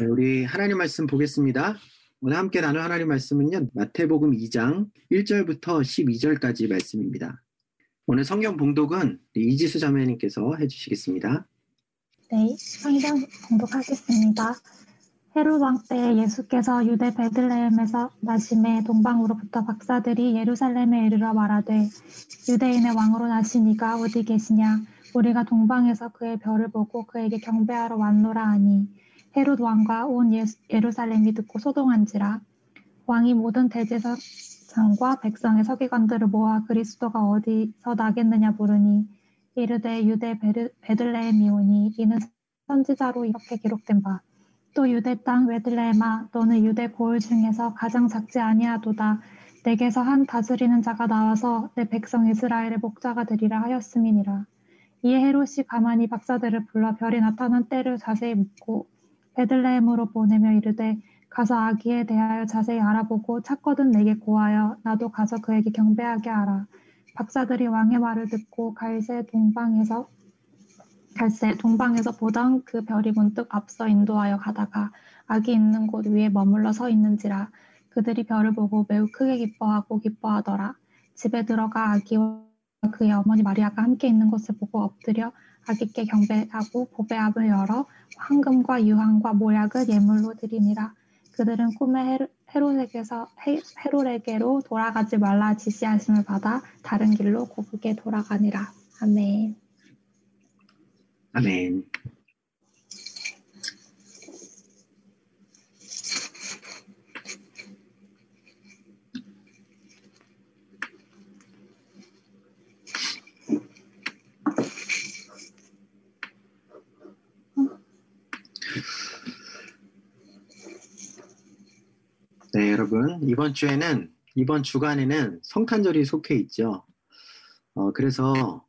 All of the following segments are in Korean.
네, 우리 하나님 말씀 보겠습니다. 오늘 함께 나눌 하나님 말씀은요, 마태복음 2장 1절부터 12절까지 말씀입니다. 오늘 성경 봉독은 이지수 자매님께서 해주시겠습니다. 네, 성경 봉독하겠습니다. 헤롯 왕때 예수께서 유대 베들레헴에서 나심에 동방으로부터 박사들이 예루살렘에 이르러 말하되 유대인의 왕으로 나신 이가 어디 계시냐 우리가 동방에서 그의 별을 보고 그에게 경배하러 왔노라 하니 헤롯 왕과 온 예루살렘이 듣고 소동한지라 왕이 모든 대제사장과 백성의 서기관들을 모아 그리스도가 어디서 나겠느냐 부르니 이르되 유대 베들레헴이오니 이는 선지자로 이렇게 기록된 바. 또 유대 땅 베들레헴아 너는 유대 고을 중에서 가장 작지 아니하도다. 내게서 한 다스리는 자가 나와서 내 백성 이스라엘의 목자가 되리라 하였음이니라. 이에 헤롯이 가만히 박사들을 불러 별이 나타난 때를 자세히 묻고 베들레헴으로 보내며 이르되 가서 아기에 대하여 자세히 알아보고 찾거든 내게 고하여 나도 가서 그에게 경배하게 하라. 박사들이 왕의 말을 듣고 갈새 동방에서 갈새 동방에서 보던 그 별이 문득 앞서 인도하여 가다가 아기 있는 곳 위에 머물러 서 있는지라 그들이 별을 보고 매우 크게 기뻐하고 기뻐하더라. 집에 들어가 아기와 그의 어머니 마리아가 함께 있는 것을 보고 엎드려 아기께 경배하고 보배함을 열어 황금과 유황과 모약을 예물로 드리니라. 그들은 꿈에 헤롯에게서 헤롯에게로 돌아가지 말라 지시하심을 받아 다른 길로 고국에 돌아가니라. 아멘. 아멘. 네, 여러분. 이번 주에는, 이번 주간에는 성탄절이 속해 있죠. 어, 그래서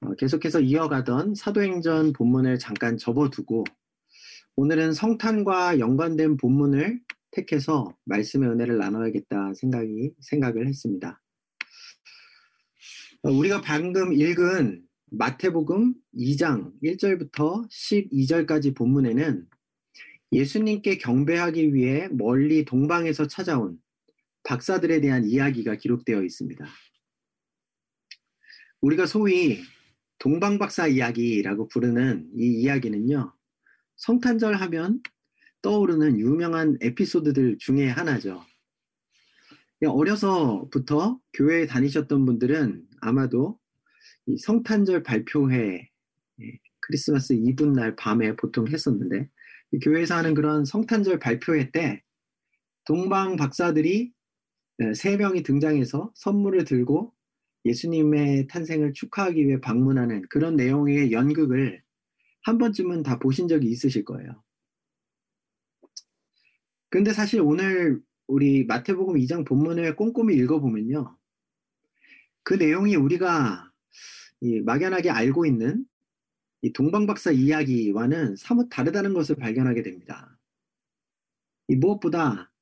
어, 계속해서 이어가던 사도행전 본문을 잠깐 접어두고 오늘은 성탄과 연관된 본문을 택해서 말씀의 은혜를 나눠야겠다 생각이, 생각을 했습니다. 어, 우리가 방금 읽은 마태복음 2장 1절부터 12절까지 본문에는 예수님께 경배하기 위해 멀리 동방에서 찾아온 박사들에 대한 이야기가 기록되어 있습니다. 우리가 소위 동방박사 이야기라고 부르는 이 이야기는요, 성탄절 하면 떠오르는 유명한 에피소드들 중에 하나죠. 어려서부터 교회에 다니셨던 분들은 아마도 성탄절 발표회, 예, 크리스마스 이브날 밤에 보통 했었는데, 교회에서 하는 그런 성탄절 발표회 때 동방 박사들이 세 명이 등장해서 선물을 들고 예수님의 탄생을 축하하기 위해 방문하는 그런 내용의 연극을 한 번쯤은 다 보신 적이 있으실 거예요. 근데 사실 오늘 우리 마태복음 2장 본문을 꼼꼼히 읽어보면요. 그 내용이 우리가 막연하게 알고 있는 이 동방박사 이야기와는 사뭇 다르다는 것을 발견하게 됩니다. 이 무엇보다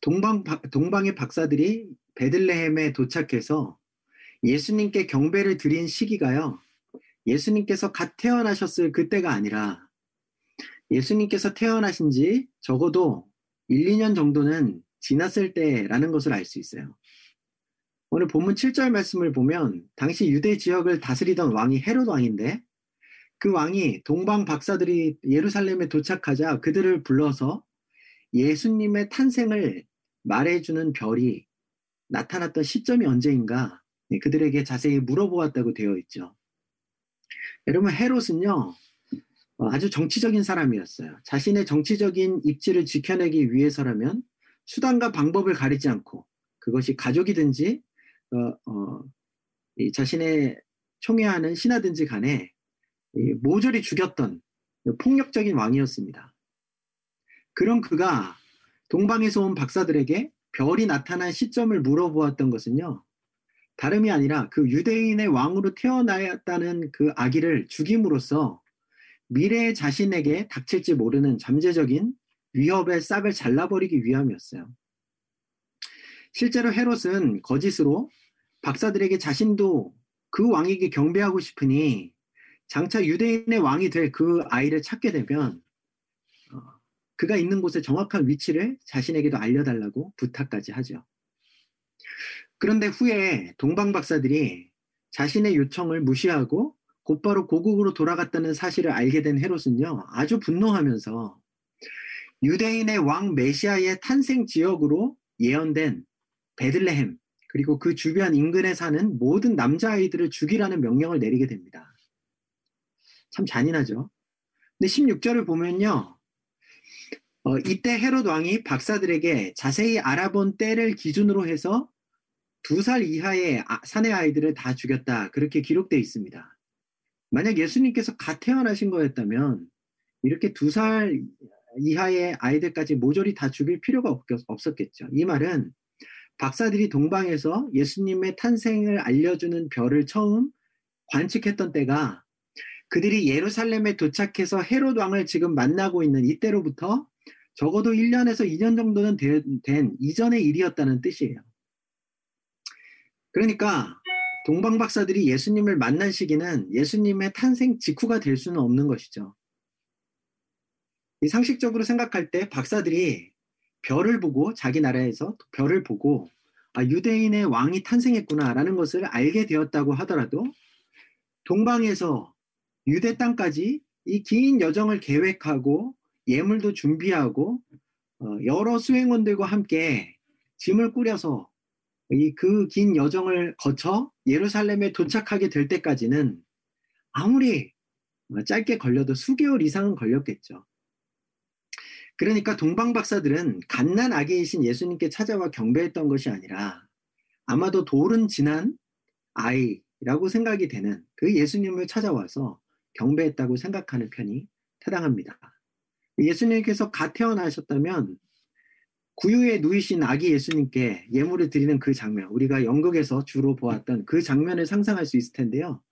동방, 동방의 박사들이 베들레헴에 도착해서 예수님께 경배를 드린 시기가요. 예수님께서 갓 태어나셨을 그때가 아니라 예수님께서 태어나신 지 적어도 1, 2년 정도는 지났을 때라는 것을 알 수 있어요. 오늘 본문 7절 말씀을 보면 당시 유대 지역을 다스리던 왕이 헤롯 왕인데 그 왕이 동방 박사들이 예루살렘에 도착하자 그들을 불러서 예수님의 탄생을 말해주는 별이 나타났던 시점이 언제인가 네, 그들에게 자세히 물어보았다고 되어 있죠. 여러분 헤롯은요 어, 아주 정치적인 사람이었어요. 자신의 정치적인 입지를 지켜내기 위해서라면 수단과 방법을 가리지 않고 그것이 가족이든지 어, 어, 자신의 총애하는 신하든지 간에 모조리 죽였던 폭력적인 왕이었습니다. 그런 그가 동방에서 온 박사들에게 별이 나타난 시점을 물어보았던 것은요, 다름이 아니라 그 유대인의 왕으로 태어나였다는 그 아기를 죽임으로써 미래의 자신에게 닥칠지 모르는 잠재적인 위협의 싹을 잘라버리기 위함이었어요. 실제로 헤롯은 거짓으로 박사들에게 자신도 그 왕에게 경배하고 싶으니 장차 유대인의 왕이 될 그 아이를 찾게 되면 어, 그가 있는 곳의 정확한 위치를 자신에게도 알려달라고 부탁까지 하죠. 그런데 후에 동방 박사들이 자신의 요청을 무시하고 곧바로 고국으로 돌아갔다는 사실을 알게 된 헤롯은요, 아주 분노하면서 유대인의 왕 메시아의 탄생 지역으로 예언된 베들레헴, 그리고 그 주변 인근에 사는 모든 남자아이들을 죽이라는 명령을 내리게 됩니다. 참 잔인하죠. 근데 16절을 보면요. 어, 이때 헤롯 왕이 박사들에게 자세히 알아본 때를 기준으로 해서 두 살 이하의 아, 사내 아이들을 다 죽였다. 그렇게 기록되어 있습니다. 만약 예수님께서 갓 태어나신 거였다면 이렇게 두 살 이하의 아이들까지 모조리 다 죽일 필요가 없었겠죠. 이 말은 박사들이 동방에서 예수님의 탄생을 알려주는 별을 처음 관측했던 때가 그들이 예루살렘에 도착해서 헤롯 왕을 지금 만나고 있는 이때로부터 적어도 1년에서 2년 정도는 된, 된 이전의 일이었다는 뜻이에요. 그러니까 동방 박사들이 예수님을 만난 시기는 예수님의 탄생 직후가 될 수는 없는 것이죠. 상식적으로 생각할 때 박사들이 별을 보고 자기 나라에서 별을 보고 아, 유대인의 왕이 탄생했구나라는 것을 알게 되었다고 하더라도 동방에서 유대 땅까지 이 긴 여정을 계획하고 예물도 준비하고 어, 여러 수행원들과 함께 짐을 꾸려서 이 그 긴 여정을 거쳐 예루살렘에 도착하게 될 때까지는 아무리 짧게 걸려도 수개월 이상은 걸렸겠죠. 그러니까 동방 박사들은 갓난 아기이신 예수님께 찾아와 경배했던 것이 아니라 아마도 돌은 지난 아이라고 생각이 되는 그 예수님을 찾아와서 경배했다고 생각하는 편이 타당합니다. 예수님께서 갓 태어나셨다면 구유에 누이신 아기 예수님께 예물을 드리는 그 장면, 우리가 연극에서 주로 보았던 그 장면을 상상할 수 있을 텐데요.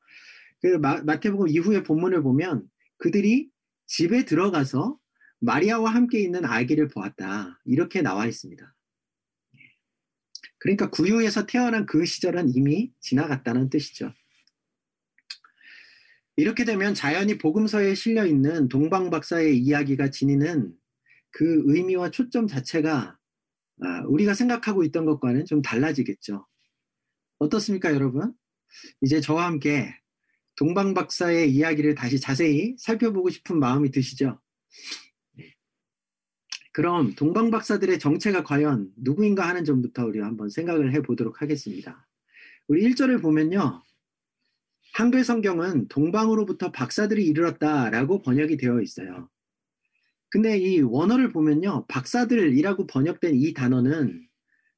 그 마, 마태복음 이후의 본문을 보면 그들이 집에 들어가서 마리아와 함께 있는 아기를 보았다. 이렇게 나와 있습니다. 그러니까 구유에서 태어난 그 시절은 이미 지나갔다는 뜻이죠. 이렇게 되면 자연히 복음서에 실려 있는 동방 박사의 이야기가 지니는 그 의미와 초점 자체가 아, 우리가 생각하고 있던 것과는 좀 달라지겠죠. 어떻습니까, 여러분? 이제 저와 함께 동방 박사의 이야기를 다시 자세히 살펴보고 싶은 마음이 드시죠? 그럼 동방 박사들의 정체가 과연 누구인가 하는 점부터 우리 한번 생각을 해 보도록 하겠습니다. 우리 1절을 보면요. 한글 성경은 동방으로부터 박사들이 이르렀다라고 번역이 되어 있어요. 근데 이 원어를 보면요. 박사들이라고 번역된 이 단어는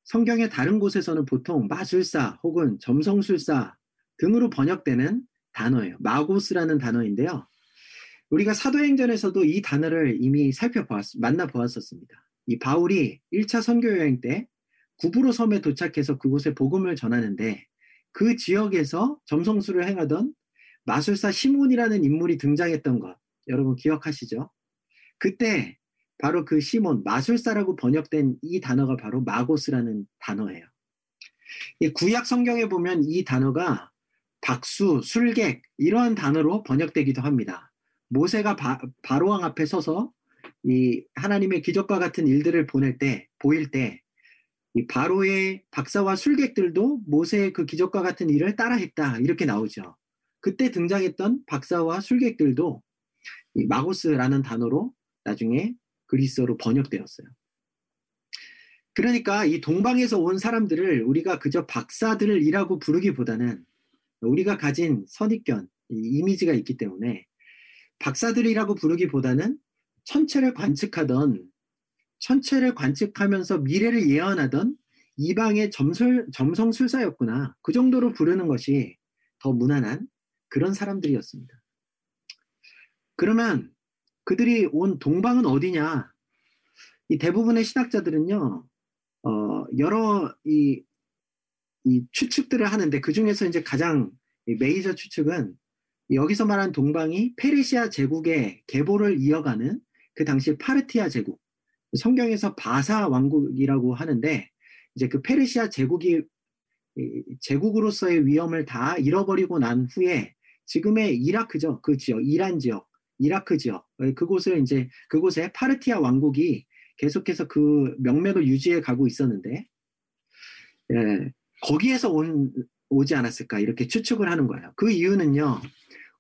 성경의 다른 곳에서는 보통 마술사 혹은 점성술사 등으로 번역되는 단어예요. 마고스라는 단어인데요. 우리가 사도행전에서도 이 단어를 이미 살펴보았, 만나보았었습니다. 이 바울이 1차 선교 여행 때 구부로 섬에 도착해서 그곳에 복음을 전하는데 그 지역에서 점성술을 행하던 마술사 시몬이라는 인물이 등장했던 것 여러분 기억하시죠? 그때 바로 그 시몬 마술사라고 번역된 이 단어가 바로 마고스라는 단어예요. 구약 성경에 보면 이 단어가 박수, 술객 이러한 단어로 번역되기도 합니다. 모세가 바, 바로왕 앞에 서서 이 하나님의 기적과 같은 일들을 보낼 때 보일 때이 바로의 박사와 술객들도 모세의 그 기적과 같은 일을 따라했다 이렇게 나오죠. 그때 등장했던 박사와 술객들도 이 마고스라는 단어로 나중에 그리스어로 번역되었어요. 그러니까 이 동방에서 온 사람들을 우리가 그저 박사들이라고 부르기보다는 우리가 가진 선입견, 이미지가 있기 때문에 박사들이라고 부르기보다는 천체를 관측하던 천체를 관측하면서 미래를 예언하던 이방의 점술, 점성술사였구나. 그 정도로 부르는 것이 더 무난한 그런 사람들이었습니다. 그러면 그들이 온 동방은 어디냐? 이 대부분의 신학자들은요, 어, 여러 이, 이 추측들을 하는데 그 중에서 이제 가장 메이저 추측은 여기서 말한 동방이 페르시아 제국의 계보를 이어가는 그 당시 파르티아 제국, 성경에서 바사 왕국이라고 하는데 이제 그 페르시아 제국이 제국으로서의 위험을 다 잃어버리고 난 후에 지금의 이라크죠. 그 지역, 이란 지역, 이라크 지역 그곳을 이제 그곳에 파르티아 왕국이 계속해서 그 명맥을 유지해 가고 있었는데 예, 거기에서 온, 오지 않았을까 이렇게 추측을 하는 거예요. 그 이유는요.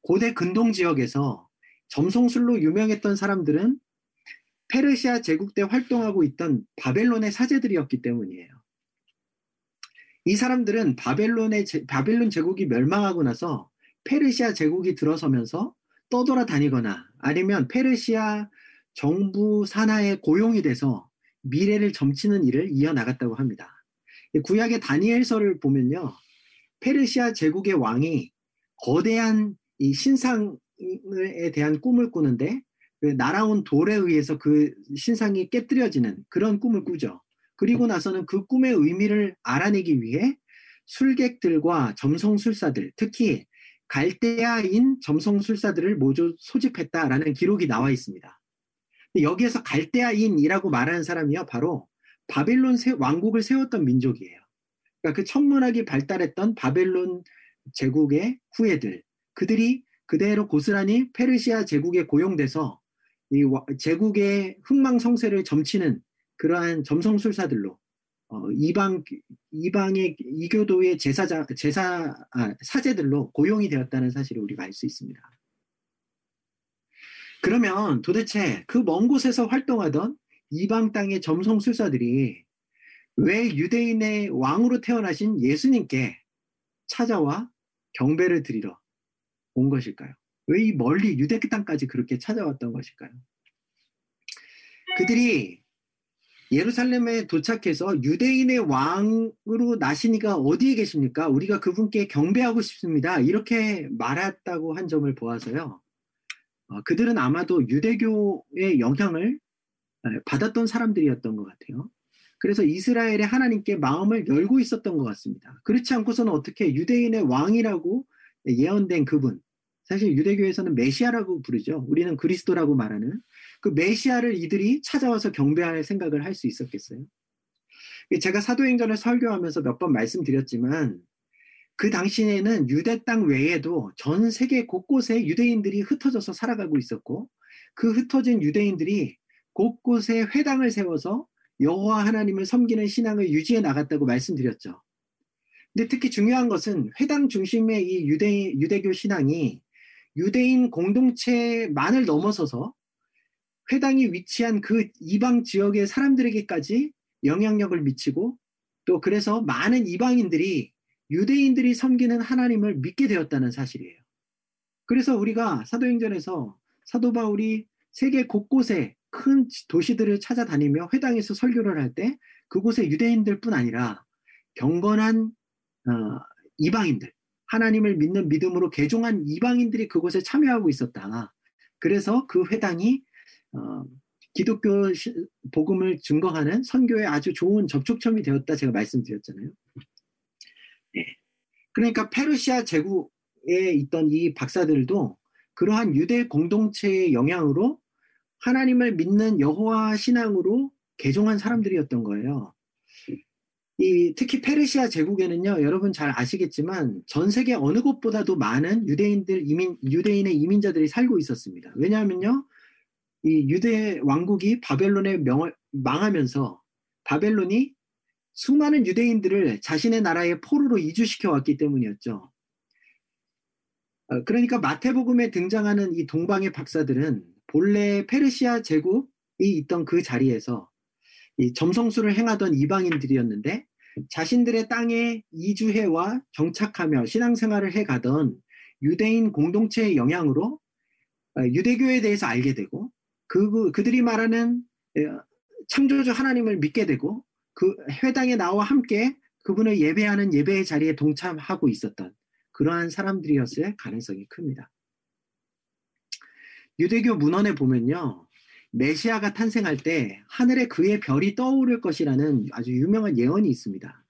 고대 근동 지역에서 점성술로 유명했던 사람들은 페르시아 제국 때 활동하고 있던 바벨론의 사제들이었기 때문이에요. 이 사람들은 바벨론의 바벨론 제국이 멸망하고 나서 페르시아 제국이 들어서면서 떠돌아 다니거나 아니면 페르시아 정부 산하에 고용이 돼서 미래를 점치는 일을 이어나갔다고 합니다. 구약의 다니엘서를 보면요. 페르시아 제국의 왕이 거대한 이 신상에 대한 꿈을 꾸는데 그 날아온 돌에 의해서 그 신상이 깨뜨려지는 그런 꿈을 꾸죠. 그리고 나서는 그 꿈의 의미를 알아내기 위해 술객들과 점성술사들, 특히 갈대아인 점성술사들을 모두 소집했다라는 기록이 나와 있습니다. 여기에서 갈대아인이라고 말하는 사람이요, 바로 바벨론 왕국을 세웠던 민족이에요. 그러니까 그 천문학이 발달했던 바벨론 제국의 후예들, 그들이 그대로 고스란히 페르시아 제국에 고용돼서 이 제국의 흥망성쇠를 점치는 그러한 점성술사들로 어, 이방 이방의 이교도의 제사자 제사 아, 사제들로 고용이 되었다는 사실을 우리가 알 수 있습니다. 그러면 도대체 그 먼 곳에서 활동하던 이방 땅의 점성술사들이 왜 유대인의 왕으로 태어나신 예수님께 찾아와 경배를 드리러 온 것일까요? 왜 이 멀리 유대 땅까지 그렇게 찾아왔던 것일까요? 그들이 예루살렘에 도착해서 유대인의 왕으로 나시니가 어디에 계십니까? 우리가 그분께 경배하고 싶습니다. 이렇게 말했다고 한 점을 보아서요. 어, 그들은 아마도 유대교의 영향을 받았던 사람들이었던 것 같아요. 그래서 이스라엘의 하나님께 마음을 열고 있었던 것 같습니다. 그렇지 않고서는 어떻게 유대인의 왕이라고 예언된 그분, 사실 유대교에서는 메시아라고 부르죠. 우리는 그리스도라고 말하는 그 메시아를 이들이 찾아와서 경배할 생각을 할 수 있었겠어요. 제가 사도행전을 설교하면서 몇 번 말씀드렸지만 그 당시에는 유대 땅 외에도 전 세계 곳곳에 유대인들이 흩어져서 살아가고 있었고 그 흩어진 유대인들이 곳곳에 회당을 세워서 여호와 하나님을 섬기는 신앙을 유지해 나갔다고 말씀드렸죠. 근데 특히 중요한 것은 회당 중심의 이 유대 유대교 신앙이 유대인 공동체만을 넘어서서 회당이 위치한 그 이방 지역의 사람들에게까지 영향력을 미치고 또 그래서 많은 이방인들이 유대인들이 섬기는 하나님을 믿게 되었다는 사실이에요. 그래서 우리가 사도행전에서 사도 바울이 세계 곳곳에 큰 도시들을 찾아다니며 회당에서 설교를 할 때 그곳에 유대인들뿐 아니라 경건한 어, 이방인들, 하나님을 믿는 믿음으로 개종한 이방인들이 그곳에 참여하고 있었다. 그래서 그 회당이 어, 기독교 시, 복음을 증거하는 선교에 아주 좋은 접촉점이 되었다 제가 말씀드렸잖아요. 네. 그러니까 페르시아 제국에 있던 이 박사들도 그러한 유대 공동체의 영향으로 하나님을 믿는 여호와 신앙으로 개종한 사람들이었던 거예요. 이 특히 페르시아 제국에는요, 여러분 잘 아시겠지만 전 세계 어느 곳보다도 많은 유대인들 이민 유대인의 이민자들이 살고 있었습니다. 왜냐하면요, 이 유대 왕국이 바벨론에 명을, 망하면서 바벨론이 수많은 유대인들을 자신의 나라의 포로로 이주시켜 왔기 때문이었죠. 어, 그러니까 마태복음에 등장하는 이 동방의 박사들은 본래 페르시아 제국이 있던 그 자리에서 이 점성술을 행하던 이방인들이었는데 자신들의 땅에 이주해와 정착하며 신앙생활을 해가던 유대인 공동체의 영향으로 어, 유대교에 대해서 알게 되고 그, 그들이 말하는 어, 창조주 하나님을 믿게 되고 그 회당에 나와 함께 그분을 예배하는 예배의 자리에 동참하고 있었던 그러한 사람들이었을 가능성이 큽니다. 유대교 문헌에 보면요. 메시아가 탄생할 때 하늘에 그의 별이 떠오를 것이라는 아주 유명한 예언이 있습니다.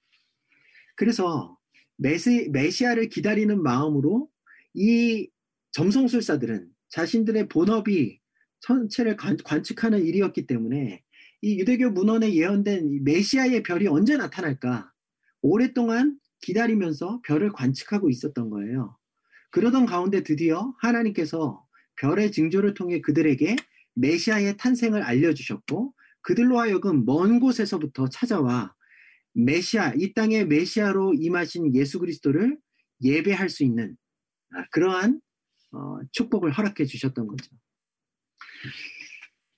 그래서 메시, 메시아를 기다리는 마음으로 이 점성술사들은 자신들의 본업이 전체를 관측하는 일이었기 때문에 이 유대교 문헌에 예언된 메시아의 별이 언제 나타날까 오랫동안 기다리면서 별을 관측하고 있었던 거예요. 그러던 가운데 드디어 하나님께서 별의 징조를 통해 그들에게 메시아의 탄생을 알려주셨고 그들로 하여금 먼 곳에서부터 찾아와 메시아, 이 땅의 메시아로 임하신 예수 그리스도를 예배할 수 있는 아, 그러한 어, 축복을 허락해 주셨던 거죠.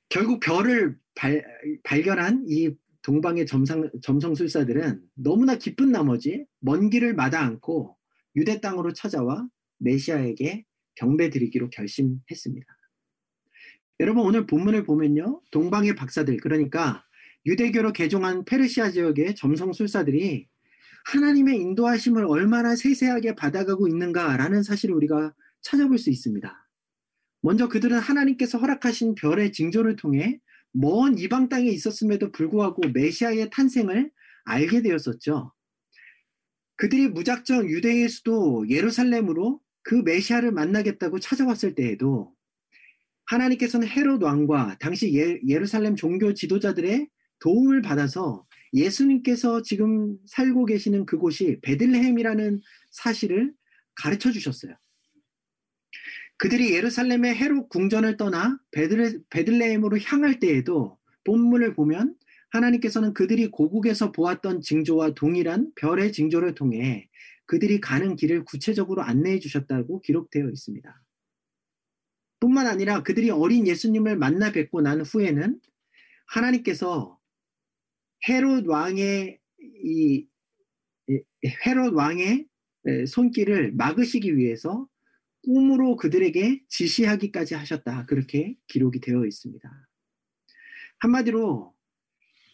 결국 별을 발, 발견한 이 동방의 점상, 점성술사들은 너무나 기쁜 나머지 먼 길을 마다 않고 유대 땅으로 찾아와 메시아에게 경배 드리기로 결심했습니다. 여러분 오늘 본문을 보면요. 동방의 박사들 그러니까 유대교로 개종한 페르시아 지역의 점성술사들이 하나님의 인도하심을 얼마나 세세하게 받아가고 있는가라는 사실을 우리가 찾아볼 수 있습니다. 먼저 그들은 하나님께서 허락하신 별의 징조를 통해 먼 이방 땅에 있었음에도 불구하고 메시아의 탄생을 알게 되었었죠. 그들이 무작정 유대의 수도 예루살렘으로 그 메시아를 만나겠다고 찾아왔을 때에도 하나님께서는 헤롯 왕과 당시 예, 예루살렘 종교 지도자들의 도움을 받아서 예수님께서 지금 살고 계시는 그곳이 베들레헴이라는 사실을 가르쳐 주셨어요. 그들이 예루살렘의 헤롯 궁전을 떠나 베들레, 베들레헴으로 향할 때에도 본문을 보면 하나님께서는 그들이 고국에서 보았던 징조와 동일한 별의 징조를 통해 그들이 가는 길을 구체적으로 안내해 주셨다고 기록되어 있습니다. 뿐만 아니라 그들이 어린 예수님을 만나 뵙고 난 후에는 하나님께서 헤롯 왕의 이 헤롯 왕의 손길을 막으시기 위해서 꿈으로 그들에게 지시하기까지 하셨다. 그렇게 기록이 되어 있습니다. 한마디로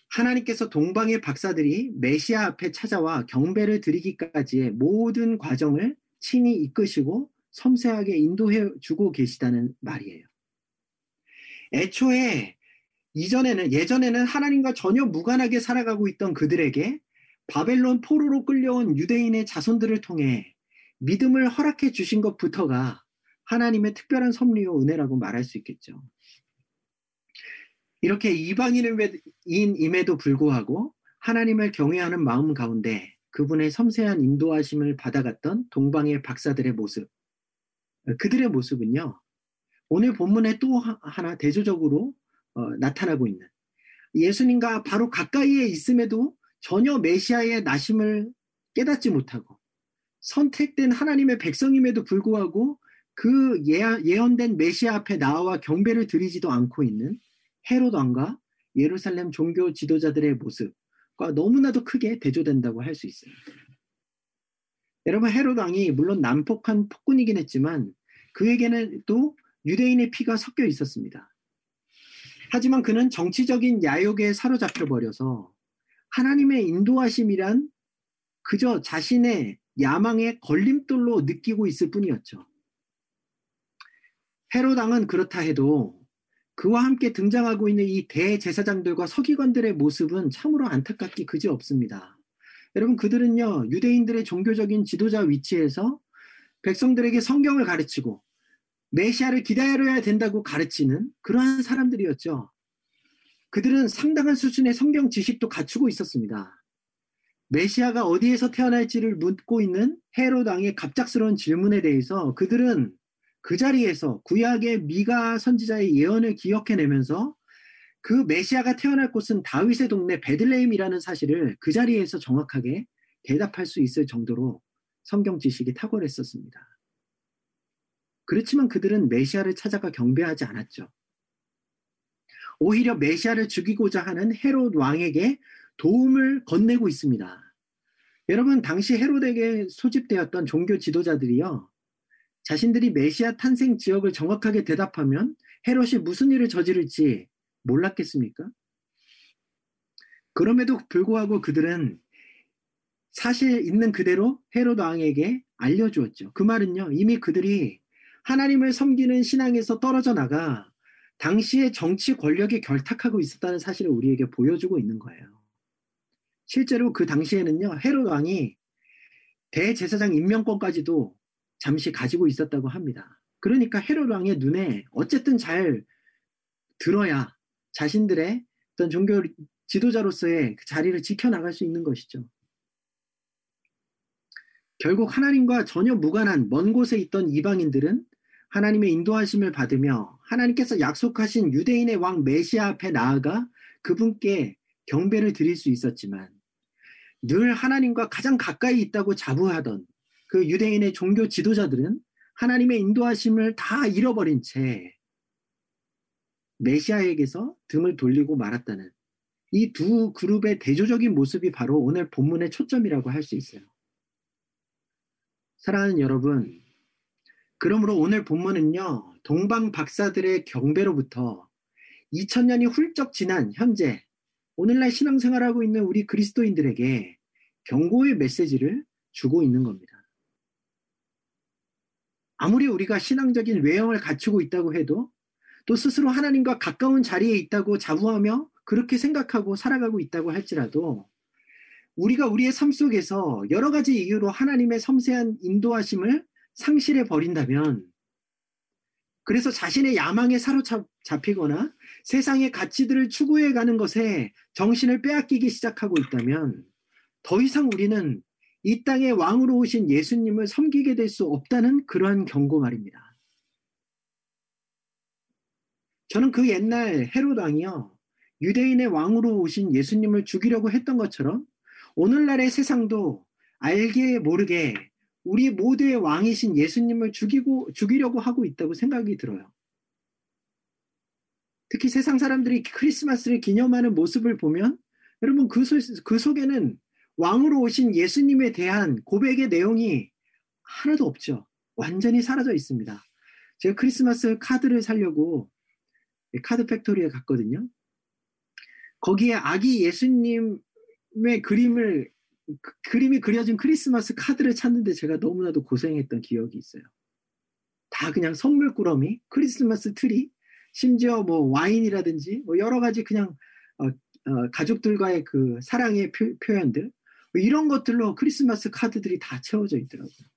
하나님께서 동방의 박사들이 메시아 앞에 찾아와 경배를 드리기까지의 모든 과정을 친히 이끄시고 섬세하게 인도해 주고 계시다는 말이에요. 애초에 이전에는 예전에는 하나님과 전혀 무관하게 살아가고 있던 그들에게 바벨론 포로로 끌려온 유대인의 자손들을 통해 믿음을 허락해 주신 것부터가 하나님의 특별한 섭리요 은혜라고 말할 수 있겠죠. 이렇게 이방인임에도 불구하고 하나님을 경외하는 마음 가운데 그분의 섬세한 인도하심을 받아갔던 동방의 박사들의 모습, 그들의 모습은요, 오늘 본문에 또 하나 대조적으로 어, 나타나고 있는 예수님과 바로 가까이에 있음에도 전혀 메시아의 나심을 깨닫지 못하고 선택된 하나님의 백성임에도 불구하고 그 예언된 메시아 앞에 나와 경배를 드리지도 않고 있는 헤롯 왕과 예루살렘 종교 지도자들의 모습과 너무나도 크게 대조된다고 할 수 있어요. 여러분 헤롯 왕이 물론 난폭한 폭군이긴 했지만 그에게는 또 유대인의 피가 섞여 있었습니다. 하지만 그는 정치적인 야욕에 사로잡혀 버려서 하나님의 인도하심이란 그저 자신의 야망의 걸림돌로 느끼고 있을 뿐이었죠. 헤로당은 그렇다 해도 그와 함께 등장하고 있는 이 대제사장들과 서기관들의 모습은 참으로 안타깝기 그지 없습니다. 여러분 그들은요 유대인들의 종교적인 지도자 위치에서 백성들에게 성경을 가르치고 메시아를 기다려야 된다고 가르치는 그러한 사람들이었죠. 그들은 상당한 수준의 성경 지식도 갖추고 있었습니다. 메시아가 어디에서 태어날지를 묻고 있는 헤롯 왕의 갑작스러운 질문에 대해서 그들은 그 자리에서 구약의 미가 선지자의 예언을 기억해내면서 그 메시아가 태어날 곳은 다윗의 동네 베들레헴이라는 사실을 그 자리에서 정확하게 대답할 수 있을 정도로 성경 지식이 탁월했었습니다. 그렇지만 그들은 메시아를 찾아가 경배하지 않았죠. 오히려 메시아를 죽이고자 하는 헤롯 왕에게 도움을 건네고 있습니다. 여러분, 당시 헤롯에게 소집되었던 종교 지도자들이요. 자신들이 메시아 탄생 지역을 정확하게 대답하면 헤롯이 무슨 일을 저지를지 몰랐겠습니까? 그럼에도 불구하고 그들은 사실 있는 그대로 헤롯 왕에게 알려주었죠. 그 말은요, 이미 그들이 하나님을 섬기는 신앙에서 떨어져 나가 당시의 정치 권력에 결탁하고 있었다는 사실을 우리에게 보여주고 있는 거예요. 실제로 그 당시에는요, 헤롯 왕이 대제사장 임명권까지도 잠시 가지고 있었다고 합니다. 그러니까 헤롯 왕의 눈에 어쨌든 잘 들어야 자신들의 어떤 종교 지도자로서의 그 자리를 지켜나갈 수 있는 것이죠. 결국 하나님과 전혀 무관한 먼 곳에 있던 이방인들은 하나님의 인도하심을 받으며 하나님께서 약속하신 유대인의 왕 메시아 앞에 나아가 그분께 경배를 드릴 수 있었지만 늘 하나님과 가장 가까이 있다고 자부하던 그 유대인의 종교 지도자들은 하나님의 인도하심을 다 잃어버린 채 메시아에게서 등을 돌리고 말았다는 이 두 그룹의 대조적인 모습이 바로 오늘 본문의 초점이라고 할 수 있어요. 사랑하는 여러분, 그러므로 오늘 본문은요, 동방 박사들의 경배로부터 2000년이 훌쩍 지난 현재, 오늘날 신앙생활하고 있는 우리 그리스도인들에게 경고의 메시지를 주고 있는 겁니다. 아무리 우리가 신앙적인 외형을 갖추고 있다고 해도 또 스스로 하나님과 가까운 자리에 있다고 자부하며 그렇게 생각하고 살아가고 있다고 할지라도 우리가 우리의 삶 속에서 여러 가지 이유로 하나님의 섬세한 인도하심을 상실해 버린다면 그래서 자신의 야망에 사로잡히거나 세상의 가치들을 추구해 가는 것에 정신을 빼앗기기 시작하고 있다면 더 이상 우리는 이 땅의 왕으로 오신 예수님을 섬기게 될 수 없다는 그러한 경고 말입니다. 저는 그 옛날 헤로당이요. 유대인의 왕으로 오신 예수님을 죽이려고 했던 것처럼 오늘날의 세상도 알게 모르게 우리 모두의 왕이신 예수님을 죽이고 죽이려고 하고 있다고 생각이 들어요. 특히 세상 사람들이 크리스마스를 기념하는 모습을 보면 여러분 그, 소, 그 속에는 왕으로 오신 예수님에 대한 고백의 내용이 하나도 없죠. 완전히 사라져 있습니다. 제가 크리스마스 카드를 사려고 카드 팩토리에 갔거든요. 거기에 아기 예수님의 그림을 그, 그림이 그려진 크리스마스 카드를 찾는데 제가 너무나도 고생했던 기억이 있어요. 다 그냥 선물 꾸러미, 크리스마스 트리, 심지어 뭐 와인이라든지 뭐 여러 가지 그냥 어, 어, 가족들과의 그 사랑의 표, 현들 뭐 이런 것들로 크리스마스 카드들이 다 채워져 있더라고요.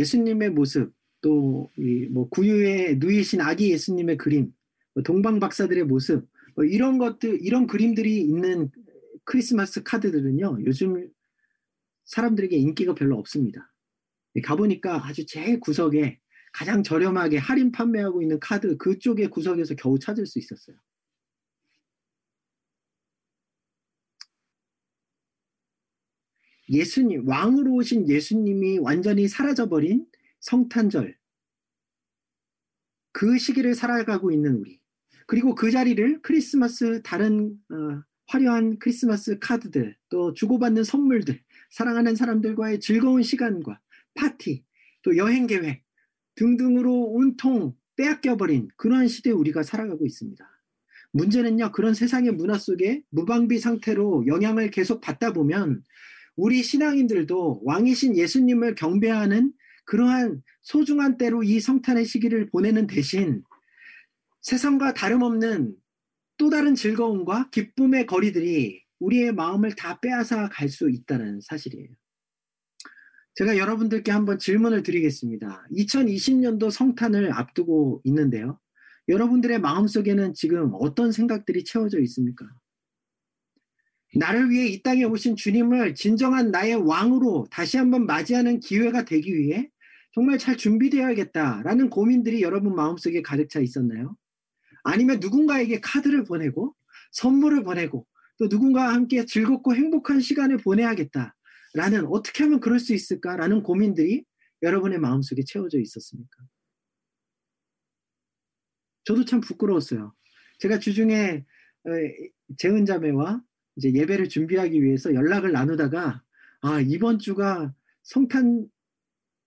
예수님의 모습, 또 뭐 구유에 누이신 아기 예수님의 그림, 뭐 동방 박사들의 모습, 뭐 이런 것들, 이런 그림들이 있는 크리스마스 카드들은요, 요즘 사람들에게 인기가 별로 없습니다. 가보니까 아주 제일 구석에 가장 저렴하게 할인 판매하고 있는 카드 그쪽의 구석에서 겨우 찾을 수 있었어요. 예수님, 왕으로 오신 예수님이 완전히 사라져버린 성탄절. 그 시기를 살아가고 있는 우리. 그리고 그 자리를 크리스마스 다른 어, 화려한 크리스마스 카드들, 또 주고받는 선물들, 사랑하는 사람들과의 즐거운 시간과 파티, 또 여행 계획 등등으로 온통 빼앗겨버린 그러한 시대에 우리가 살아가고 있습니다. 문제는요, 그런 세상의 문화 속에 무방비 상태로 영향을 계속 받다 보면 우리 신앙인들도 왕이신 예수님을 경배하는 그러한 소중한 때로 이 성탄의 시기를 보내는 대신 세상과 다름없는 또 다른 즐거움과 기쁨의 거리들이 우리의 마음을 다 빼앗아 갈 수 있다는 사실이에요. 제가 여러분들께 한번 질문을 드리겠습니다. 2020년도 성탄을 앞두고 있는데요. 여러분들의 마음속에는 지금 어떤 생각들이 채워져 있습니까? 나를 위해 이 땅에 오신 주님을 진정한 나의 왕으로 다시 한번 맞이하는 기회가 되기 위해 정말 잘 준비되어야겠다라는 고민들이 여러분 마음속에 가득 차 있었나요? 아니면 누군가에게 카드를 보내고 선물을 보내고 또 누군가와 함께 즐겁고 행복한 시간을 보내야겠다라는 어떻게 하면 그럴 수 있을까라는 고민들이 여러분의 마음속에 채워져 있었습니까? 저도 참 부끄러웠어요. 제가 주중에 재은 자매와 이제 예배를 준비하기 위해서 연락을 나누다가 아 이번 주가 성탄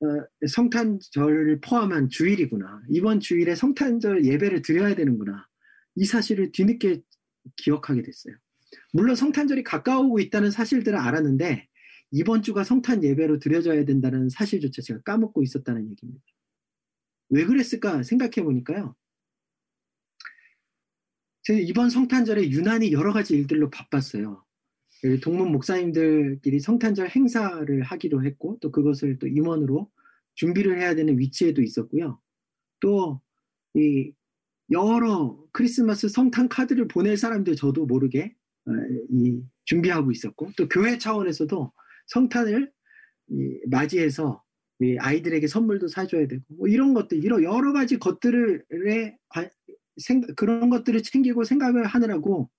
어, 성탄절을 포함한 주일이구나 이번 주일에 성탄절 예배를 드려야 되는구나 이 사실을 뒤늦게 기억하게 됐어요. 물론 성탄절이 가까우고 있다는 사실들을 알았는데 이번 주가 성탄 예배로 드려져야 된다는 사실조차 제가 까먹고 있었다는 얘기입니다. 왜 그랬을까 생각해 보니까요. 이번 성탄절에 유난히 여러 가지 일들로 바빴어요. 그 동문 목사님들끼리 성탄절 행사를 하기로 했고 또 그것을 또 임원으로 준비를 해야 되는 위치에도 있었고요. 또 이 여러 크리스마스 성탄 카드를 보낼 사람들 저도 모르게 어, 이 준비하고 있었고 또 교회 차원에서도 성탄을 맞이해서 아이들에게 선물도 사줘야 되고 뭐 이런 것들 이런 여러 가지 것들 을 그런 것들을 챙기고 생각을 하느라고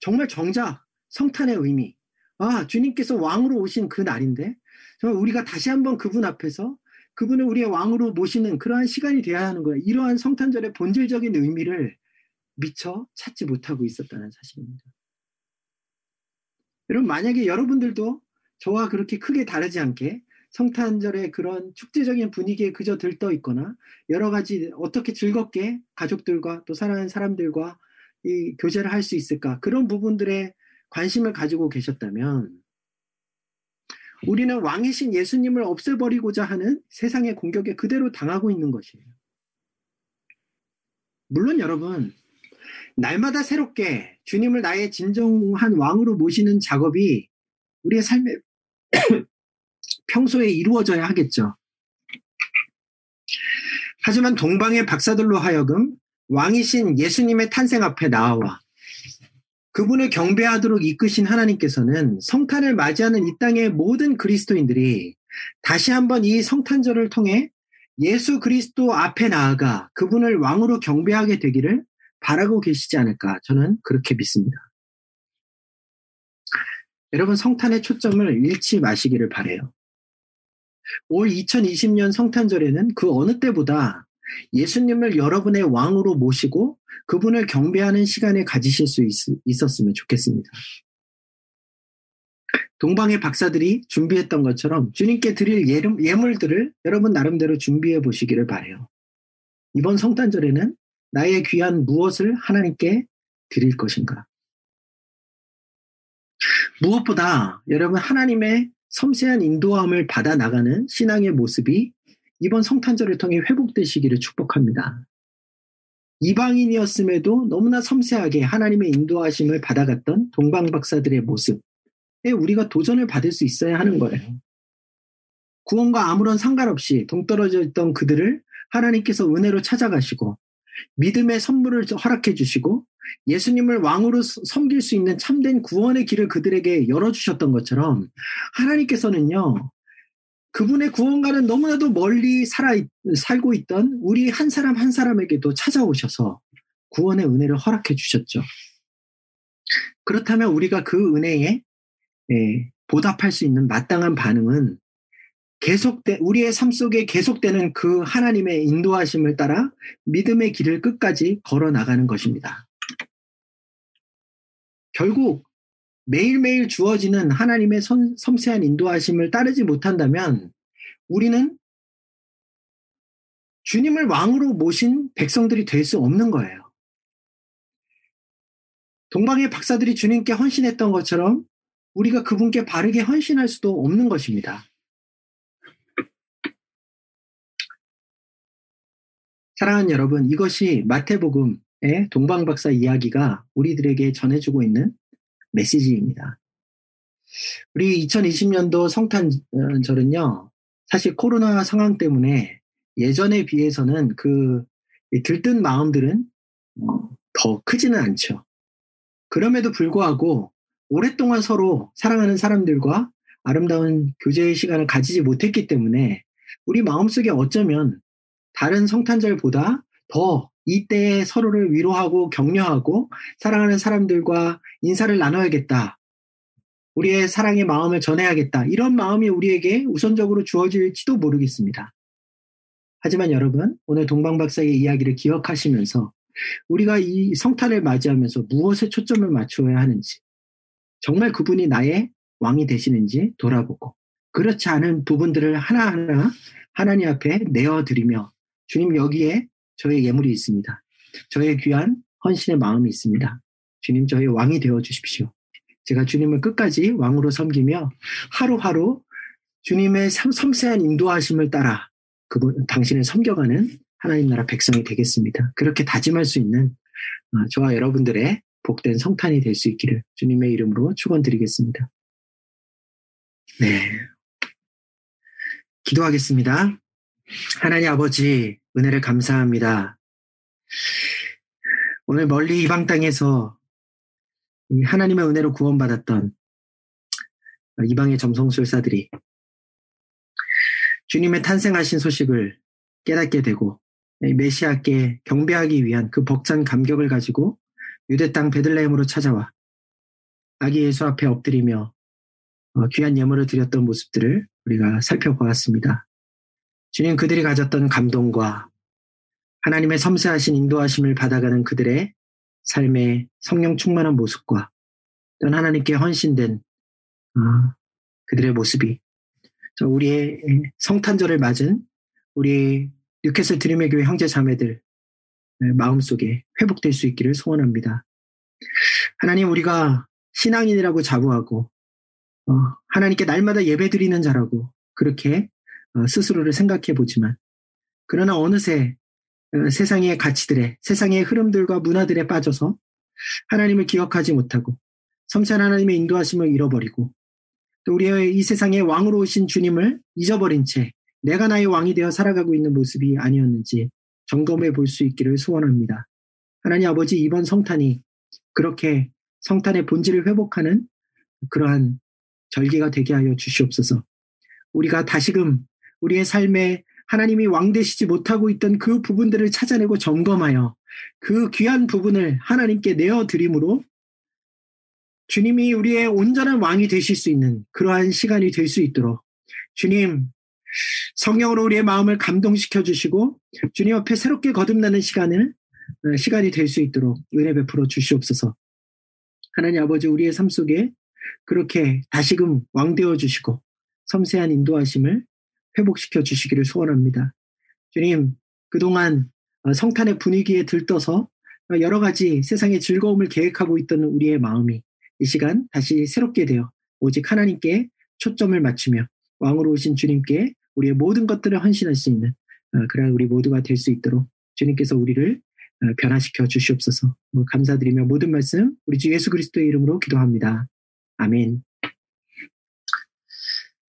정말 정작 성탄의 의미 아 주님께서 왕으로 오신 그 날인데 정말 우리가 다시 한번 그분 앞에서 그분을 우리의 왕으로 모시는 그러한 시간이 되어야 하는 거예요. 이러한 성탄절의 본질적인 의미를 미처 찾지 못하고 있었다는 사실입니다. 여러분 만약에 여러분들도 저와 그렇게 크게 다르지 않게 성탄절의 그런 축제적인 분위기에 그저 들떠 있거나 여러 가지 어떻게 즐겁게 가족들과 또 사랑하는 사람들과 이 교제를 할 수 있을까 그런 부분들에 관심을 가지고 계셨다면 우리는 왕이신 예수님을 없애버리고자 하는 세상의 공격에 그대로 당하고 있는 것이에요. 물론 여러분 날마다 새롭게 주님을 나의 진정한 왕으로 모시는 작업이 우리의 삶에 평소에 이루어져야 하겠죠. 하지만 동방의 박사들로 하여금 왕이신 예수님의 탄생 앞에 나와 그분을 경배하도록 이끄신 하나님께서는 성탄을 맞이하는 이 땅의 모든 그리스도인들이 다시 한번 이 성탄절을 통해 예수 그리스도 앞에 나아가 그분을 왕으로 경배하게 되기를 바라고 계시지 않을까 저는 그렇게 믿습니다. 여러분 성탄의 초점을 잃지 마시기를 바래요. 올 2020년 성탄절에는 그 어느 때보다 예수님을 여러분의 왕으로 모시고 그분을 경배하는 시간을 가지실 수 있, 었으면 좋겠습니다. 동방의 박사들이 준비했던 것처럼 주님께 드릴 예물들을 여러분 나름대로 준비해 보시기를 바래요. 이번 성탄절에는 나의 귀한 무엇을 하나님께 드릴 것인가? 무엇보다 여러분 하나님의 섬세한 인도함을 받아 나가는 신앙의 모습이 이번 성탄절을 통해 회복되시기를 축복합니다. 이방인이었음에도 너무나 섬세하게 하나님의 인도하심을 받아갔던 동방 박사들의 모습에 우리가 도전을 받을 수 있어야 하는 거예요. 구원과 아무런 상관없이 동떨어져 있던 그들을 하나님께서 은혜로 찾아가시고 믿음의 선물을 허락해 주시고 예수님을 왕으로 섬길 수 있는 참된 구원의 길을 그들에게 열어주셨던 것처럼 하나님께서는요, 그분의 구원과는 너무나도 멀리 살아 살고 있던 우리 한 사람 한 사람에게도 찾아오셔서 구원의 은혜를 허락해 주셨죠. 그렇다면 우리가 그 은혜에 예, 보답할 수 있는 마땅한 반응은 계속돼 우리의 삶 속에 계속되는 그 하나님의 인도하심을 따라 믿음의 길을 끝까지 걸어 나가는 것입니다. 결국 매일매일 주어지는 하나님의 선, 섬세한 인도하심을 따르지 못한다면 우리는 주님을 왕으로 모신 백성들이 될 수 없는 거예요. 동방의 박사들이 주님께 헌신했던 것처럼 우리가 그분께 바르게 헌신할 수도 없는 것입니다. 사랑하는 여러분, 이것이 마태복음의 동방박사 이야기가 우리들에게 전해주고 있는 메시지입니다. 우리 2020년도 성탄절은요, 사실 코로나 상황 때문에 예전에 비해서는 그 들뜬 마음들은 어, 더 크지는 않죠. 그럼에도 불구하고 오랫동안 서로 사랑하는 사람들과 아름다운 교제의 시간을 가지지 못했기 때문에 우리 마음속에 어쩌면 다른 성탄절보다 더 이때에 서로를 위로하고 격려하고 사랑하는 사람들과 인사를 나눠야겠다. 우리의 사랑의 마음을 전해야겠다. 이런 마음이 우리에게 우선적으로 주어질지도 모르겠습니다. 하지만 여러분, 오늘 동방박사의 이야기를 기억하시면서 우리가 이 성탄을 맞이하면서 무엇에 초점을 맞추어야 하는지, 정말 그분이 나의 왕이 되시는지 돌아보고, 그렇지 않은 부분들을 하나하나 하나님 앞에 내어드리며, 주님 여기에 저의 예물이 있습니다. 저의 귀한 헌신의 마음이 있습니다. 주님 저의 왕이 되어 주십시오. 제가 주님을 끝까지 왕으로 섬기며 하루하루 주님의 섬세한 인도하심을 따라 그분 당신을 섬겨가는 하나님 나라 백성이 되겠습니다. 그렇게 다짐할 수 있는 어, 저와 여러분들의 복된 성탄이 될 수 있기를 주님의 이름으로 축원드리겠습니다. 네. 기도하겠습니다. 하나님 아버지, 은혜를 감사합니다. 오늘 멀리 이방 땅에서 하나님의 은혜로 구원받았던 이방의 점성술사들이 주님의 탄생하신 소식을 깨닫게 되고 메시아께 경배하기 위한 그 벅찬 감격을 가지고 유대 땅 베들레헴으로 찾아와 아기 예수 앞에 엎드리며 어, 귀한 예물을 드렸던 모습들을 우리가 살펴보았습니다. 주님 그들이 가졌던 감동과 하나님의 섬세하신 인도하심을 받아가는 그들의 삶의 성령 충만한 모습과 또는 하나님께 헌신된 어, 그들의 모습이 우리의 성탄절을 맞은 우리 뉴캐슬 드림의 교회 형제 자매들 마음속에 회복될 수 있기를 소원합니다. 하나님 우리가 신앙인이라고 자부하고 어, 하나님께 날마다 예배드리는 자라고 그렇게 어, 스스로를 생각해 보지만 그러나 어느새 어, 세상의 가치들에 세상의 흐름들과 문화들에 빠져서 하나님을 기억하지 못하고 섬세한 하나님의 인도하심을 잃어버리고 또 우리의 이 세상의 왕으로 오신 주님을 잊어버린 채 내가 나의 왕이 되어 살아가고 있는 모습이 아니었는지 점검해 볼 수 있기를 소원합니다. 하나님 아버지 이번 성탄이 그렇게 성탄의 본질을 회복하는 그러한 절기가 되게 하여 주시옵소서. 우리가 다시금 우리의 삶에 하나님이 왕 되시지 못하고 있던 그 부분들을 찾아내고 점검하여 그 귀한 부분을 하나님께 내어 드림으로 주님이 우리의 온전한 왕이 되실 수 있는 그러한 시간이 될 수 있도록 주님 성령으로 우리의 마음을 감동시켜 주시고 주님 앞에 새롭게 거듭나는 시간을 어, 시간이 될 수 있도록 은혜 베풀어 주시옵소서. 하나님 아버지 우리의 삶 속에 그렇게 다시금 왕 되어 주시고 섬세한 인도하심을 회복시켜 주시기를 소원합니다. 주님, 그동안 어, 성탄의 분위기에 들떠서 여러 가지 세상의 즐거움을 계획하고 있던 우리의 마음이 이 시간 다시 새롭게 되어 오직 하나님께 초점을 맞추며 왕으로 오신 주님께 우리의 모든 것들을 헌신할 수 있는 어, 그러한 우리 모두가 될 수 있도록 주님께서 우리를 어, 변화시켜 주시옵소서. 감사드리며 모든 말씀 우리 주 예수 그리스도의 이름으로 기도합니다. 아멘.